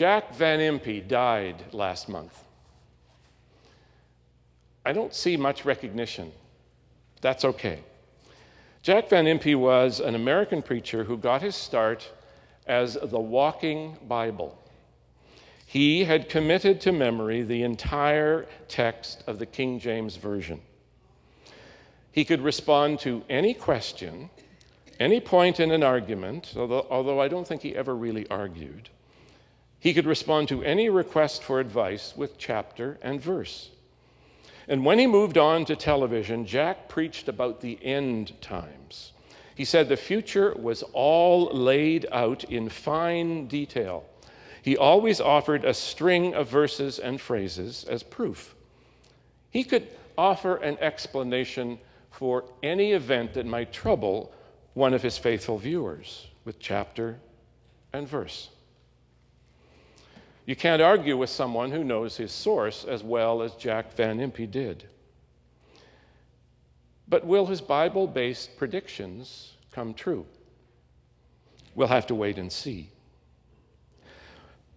Jack Van Impe died last month. I don't see much recognition. That's okay. Jack Van Impe was an American preacher who got his start as the walking Bible. He had committed to memory the entire text of the King James Version. He could respond to any question, any point in an argument, although, although I don't think he ever really argued. He could respond to any request for advice with chapter and verse. And when he moved on to television, Jack preached about the end times. He said the future was all laid out in fine detail. He always offered a string of verses and phrases as proof. He could offer an explanation for any event that might trouble one of his faithful viewers with chapter and verse. You can't argue with someone who knows his source as well as Jack Van Impe did. But will his Bible based predictions come true? We'll have to wait and see.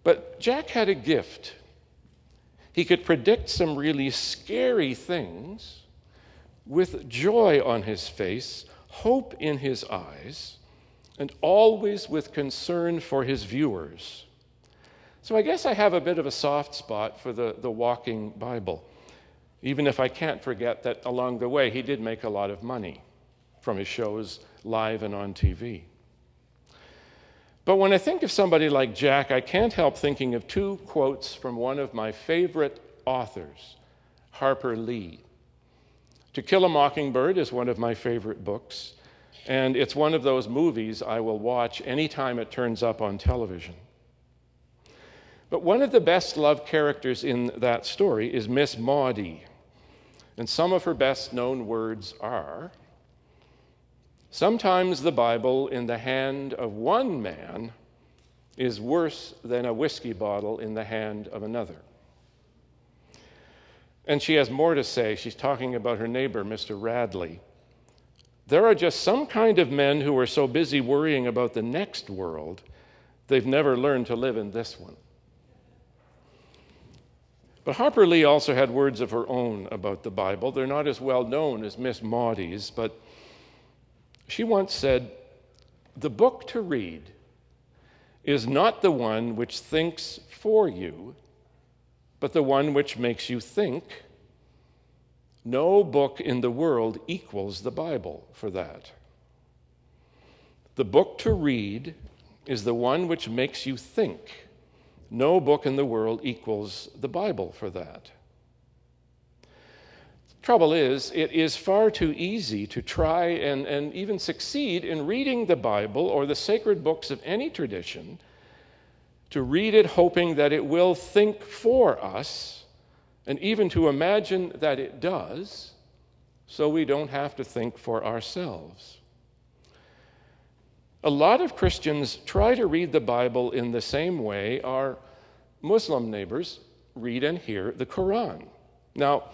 But Jack had a gift. He could predict some really scary things with joy on his face, hope in his eyes, and always with concern for his viewers. So I guess I have a bit of a soft spot for the, the walking Bible, even if I can't forget that along the way he did make a lot of money from his shows live and on TV. But when I think of somebody like Jack, I can't help thinking of two quotes from one of my favorite authors, Harper Lee. To Kill a Mockingbird is one of my favorite books, and it's one of those movies I will watch anytime it turns up on television. But one of the best loved characters in that story is Miss Maudie. And some of her best known words are Sometimes the Bible in the hand of one man is worse than a whiskey bottle in the hand of another. And she has more to say. She's talking about her neighbor, Mr. Radley. There are just some kind of men who are so busy worrying about the next world, they've never learned to live in this one. But Harper Lee also had words of her own about the Bible. They're not as well known as Miss Maudie's, but she once said, The book to read is not the one which thinks for you, but the one which makes you think. No book in the world equals the Bible for that. The book to read is the one which makes you think no book in the world equals the Bible for that. Trouble is, it is far too easy to try and, and even succeed in reading the Bible or the sacred books of any tradition, to read it hoping that it will think for us, and even to imagine that it does, so we don't have to think for ourselves. A lot of Christians try to read the Bible in the same way our Muslim neighbors read and hear the Quran. Now,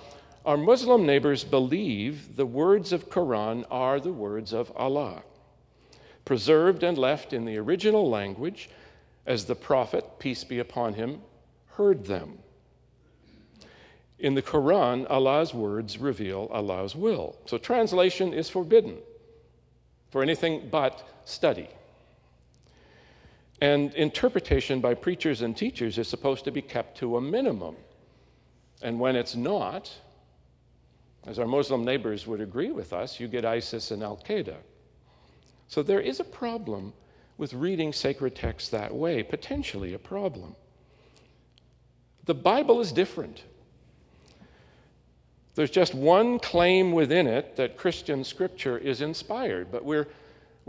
our Muslim neighbors believe the words of Quran are the words of Allah, preserved and left in the original language as the Prophet, peace be upon him, heard them. In the Quran, Allah's words reveal Allah's will. So translation is forbidden for anything but study. And interpretation by preachers and teachers is supposed to be kept to a minimum. And when it's not, as our Muslim neighbors would agree with us, you get ISIS and Al Qaeda. So there is a problem with reading sacred texts that way, potentially a problem. The Bible is different. There's just one claim within it that Christian scripture is inspired, but we're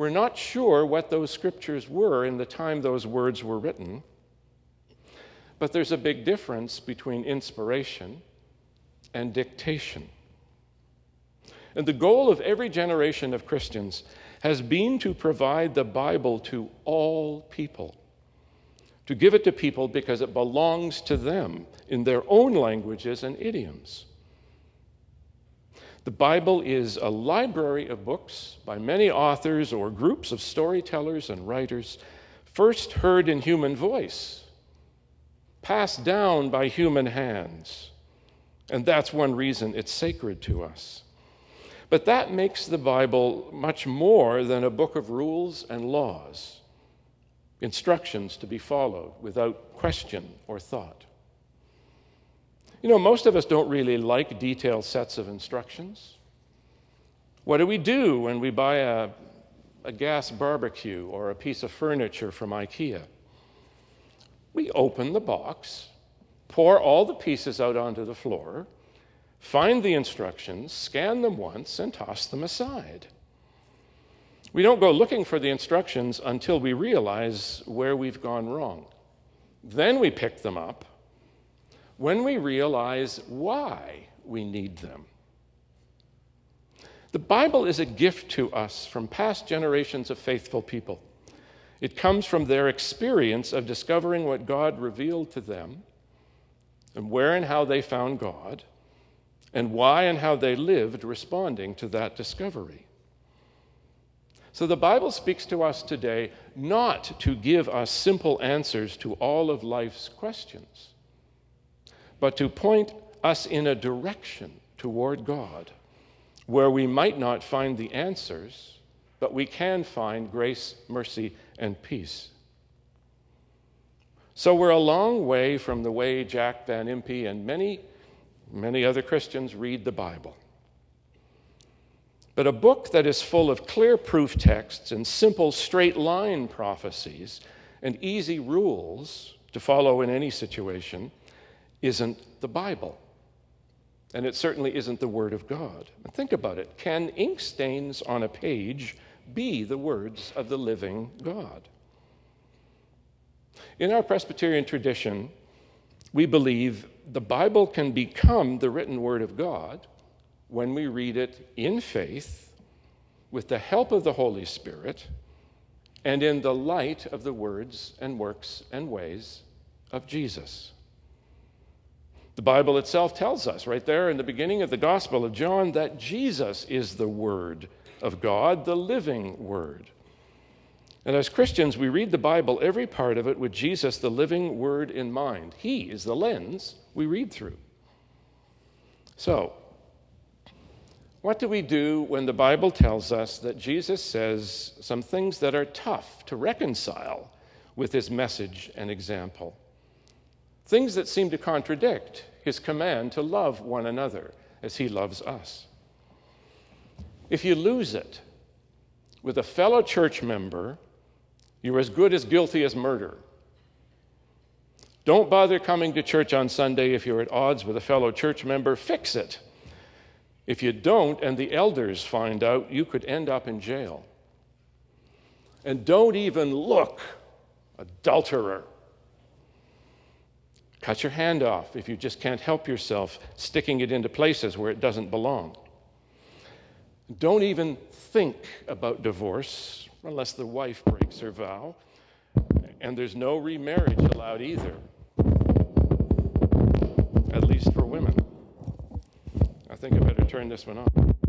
we're not sure what those scriptures were in the time those words were written, but there's a big difference between inspiration and dictation. And the goal of every generation of Christians has been to provide the Bible to all people, to give it to people because it belongs to them in their own languages and idioms. The Bible is a library of books by many authors or groups of storytellers and writers, first heard in human voice passed down by human hands. And that's one reason it's sacred to us. But that makes the Bible much more than a book of rules and laws, instructions to be followed without question or thought. You know, most of us don't really like detailed sets of instructions. What do we do when we buy a, a gas barbecue or a piece of furniture from IKEA? We open the box, pour all the pieces out onto the floor, find the instructions, scan them once, and toss them aside. We don't go looking for the instructions until we realize where we've gone wrong. Then we pick them up when we realize why we need them. The Bible is a gift to us from past generations of faithful people. It comes from their experience of discovering what God revealed to them, and where and how they found God, and why and how they lived responding to that discovery. So the Bible speaks to us today not to give us simple answers to all of life's questions but to point us in a direction toward God where we might not find the answers, but we can find grace, mercy, and peace. So we're a long way from the way Jack Van Impe and many, many other Christians read the Bible. But a book that is full of clear proof texts and simple straight line prophecies and easy rules to follow in any situation isn't the Bible. And it certainly isn't the Word of God. Think about it. Can ink stains on a page be the words of the living God? In our Presbyterian tradition, we believe the Bible can become the written Word of God when we read it in faith, with the help of the Holy Spirit, and in the light of the words and works and ways of Jesus. The Bible itself tells us right there in the beginning of the Gospel of John that Jesus is the Word of God, the living Word. And as Christians, we read the Bible, every part of it, with Jesus, the living Word, in mind. He is the lens we read through. So, what do we do when the Bible tells us that Jesus says some things that are tough to reconcile with his message and example? Things that seem to contradict his command to love one another as he loves us. If you lose it with a fellow church member, you're as good as guilty as murder. Don't bother coming to church on Sunday if you're at odds with a fellow church member. Fix it. If you don't, and the elders find out, you could end up in jail. And don't even look, adulterer. Cut your hand off if you just can't help yourself sticking it into places where it doesn't belong. Don't even think about divorce unless the wife breaks her vow. And there's no remarriage allowed either, at least for women. I think I better turn this one off.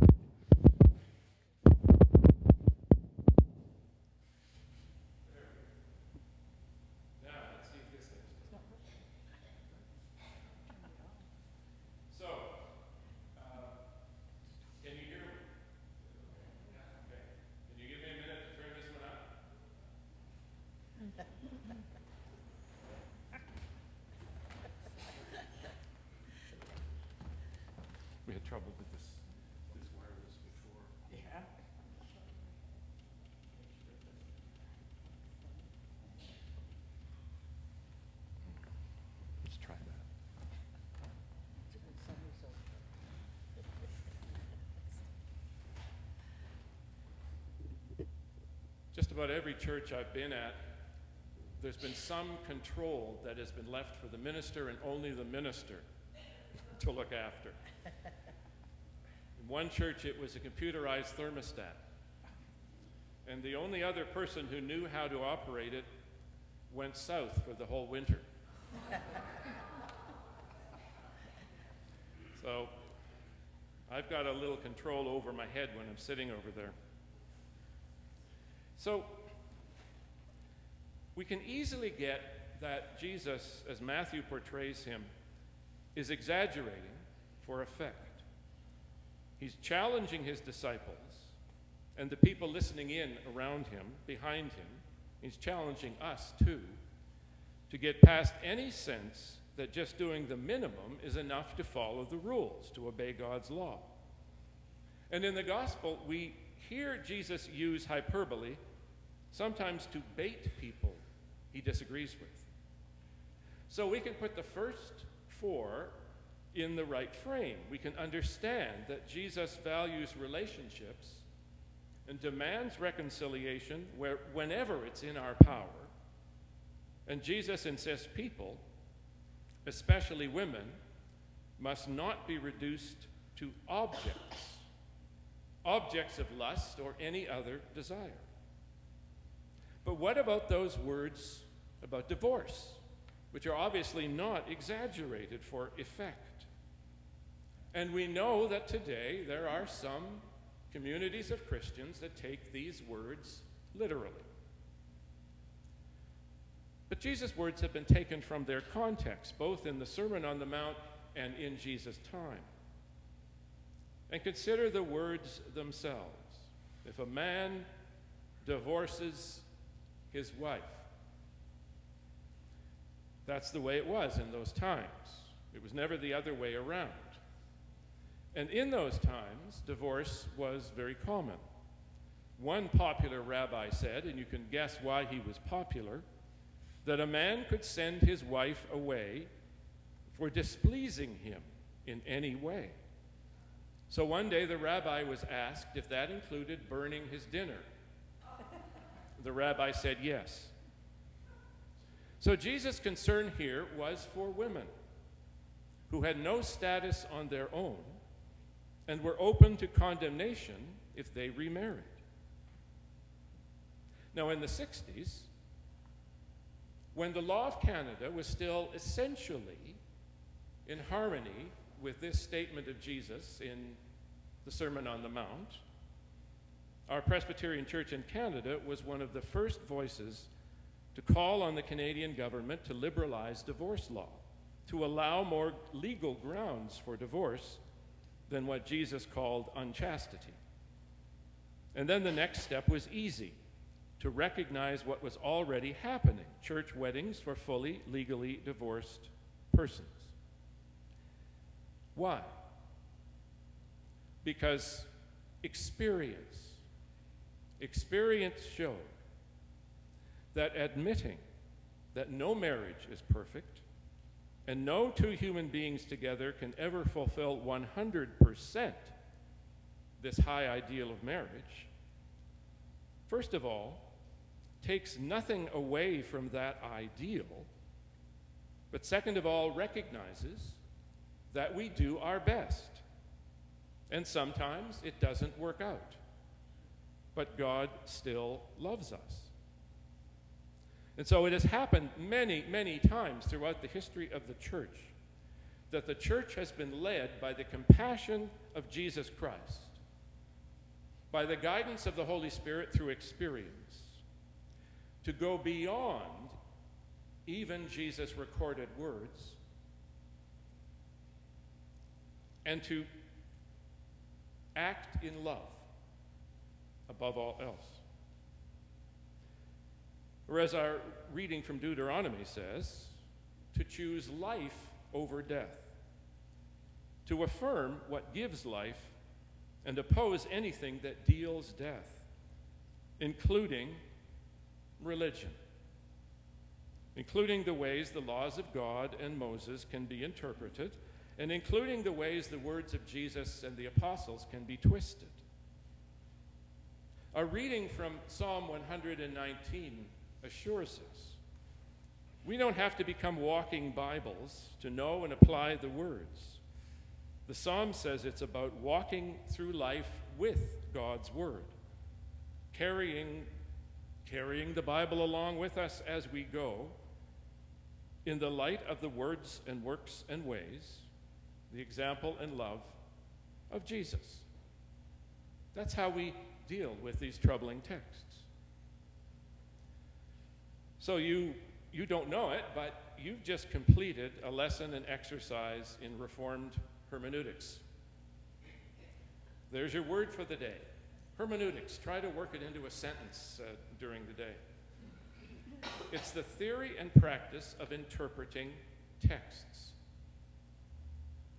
Just about every church I've been at, there's been some control that has been left for the minister and only the minister to look after. One church, it was a computerized thermostat. And the only other person who knew how to operate it went south for the whole winter. so I've got a little control over my head when I'm sitting over there. So we can easily get that Jesus, as Matthew portrays him, is exaggerating for effect. He's challenging his disciples and the people listening in around him, behind him. He's challenging us too to get past any sense that just doing the minimum is enough to follow the rules, to obey God's law. And in the gospel, we hear Jesus use hyperbole sometimes to bait people he disagrees with. So we can put the first four in the right frame. We can understand that Jesus values relationships and demands reconciliation where, whenever it's in our power. And Jesus insists people, especially women, must not be reduced to objects, objects of lust or any other desire. But what about those words about divorce, which are obviously not exaggerated for effect? And we know that today there are some communities of Christians that take these words literally. But Jesus' words have been taken from their context, both in the Sermon on the Mount and in Jesus' time. And consider the words themselves. If a man divorces his wife, that's the way it was in those times. It was never the other way around. And in those times, divorce was very common. One popular rabbi said, and you can guess why he was popular, that a man could send his wife away for displeasing him in any way. So one day the rabbi was asked if that included burning his dinner. The rabbi said yes. So Jesus' concern here was for women who had no status on their own and were open to condemnation if they remarried. Now, in the 60s, when the law of Canada was still essentially in harmony with this statement of Jesus in the Sermon on the Mount, our Presbyterian Church in Canada was one of the first voices to call on the Canadian government to liberalize divorce law, to allow more legal grounds for divorce than what Jesus called unchastity. And then the next step was easy to recognize what was already happening church weddings for fully legally divorced persons. Why? Because experience, experience showed that admitting that no marriage is perfect and no two human beings together can ever fulfill 100% this high ideal of marriage, first of all, takes nothing away from that ideal, but second of all, recognizes that we do our best. And sometimes it doesn't work out. But God still loves us. And so it has happened many, many times throughout the history of the church that the church has been led by the compassion of Jesus Christ, by the guidance of the Holy Spirit through experience, to go beyond even Jesus' recorded words and to act in love above all else. Or as our reading from Deuteronomy says, to choose life over death, to affirm what gives life and oppose anything that deals death, including religion, including the ways the laws of God and Moses can be interpreted, and including the ways the words of Jesus and the apostles can be twisted. A reading from Psalm 119 assures us. We don't have to become walking Bibles to know and apply the words. The psalm says it's about walking through life with God's word, carrying, carrying the Bible along with us as we go in the light of the words and works and ways, the example and love of Jesus. That's how we deal with these troubling texts. So you you don't know it, but you've just completed a lesson and exercise in Reformed hermeneutics. There's your word for the day hermeneutics. Try to work it into a sentence uh, during the day. It's the theory and practice of interpreting texts.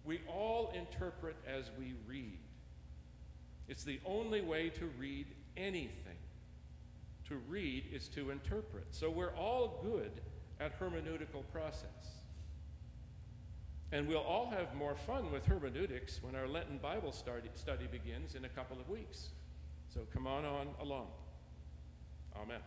We all interpret as we read. It's the only way to read anything. To read is to interpret. So we're all good at hermeneutical process. And we'll all have more fun with hermeneutics when our Lenten Bible study, begins in a couple of weeks. So come on on along. Amen.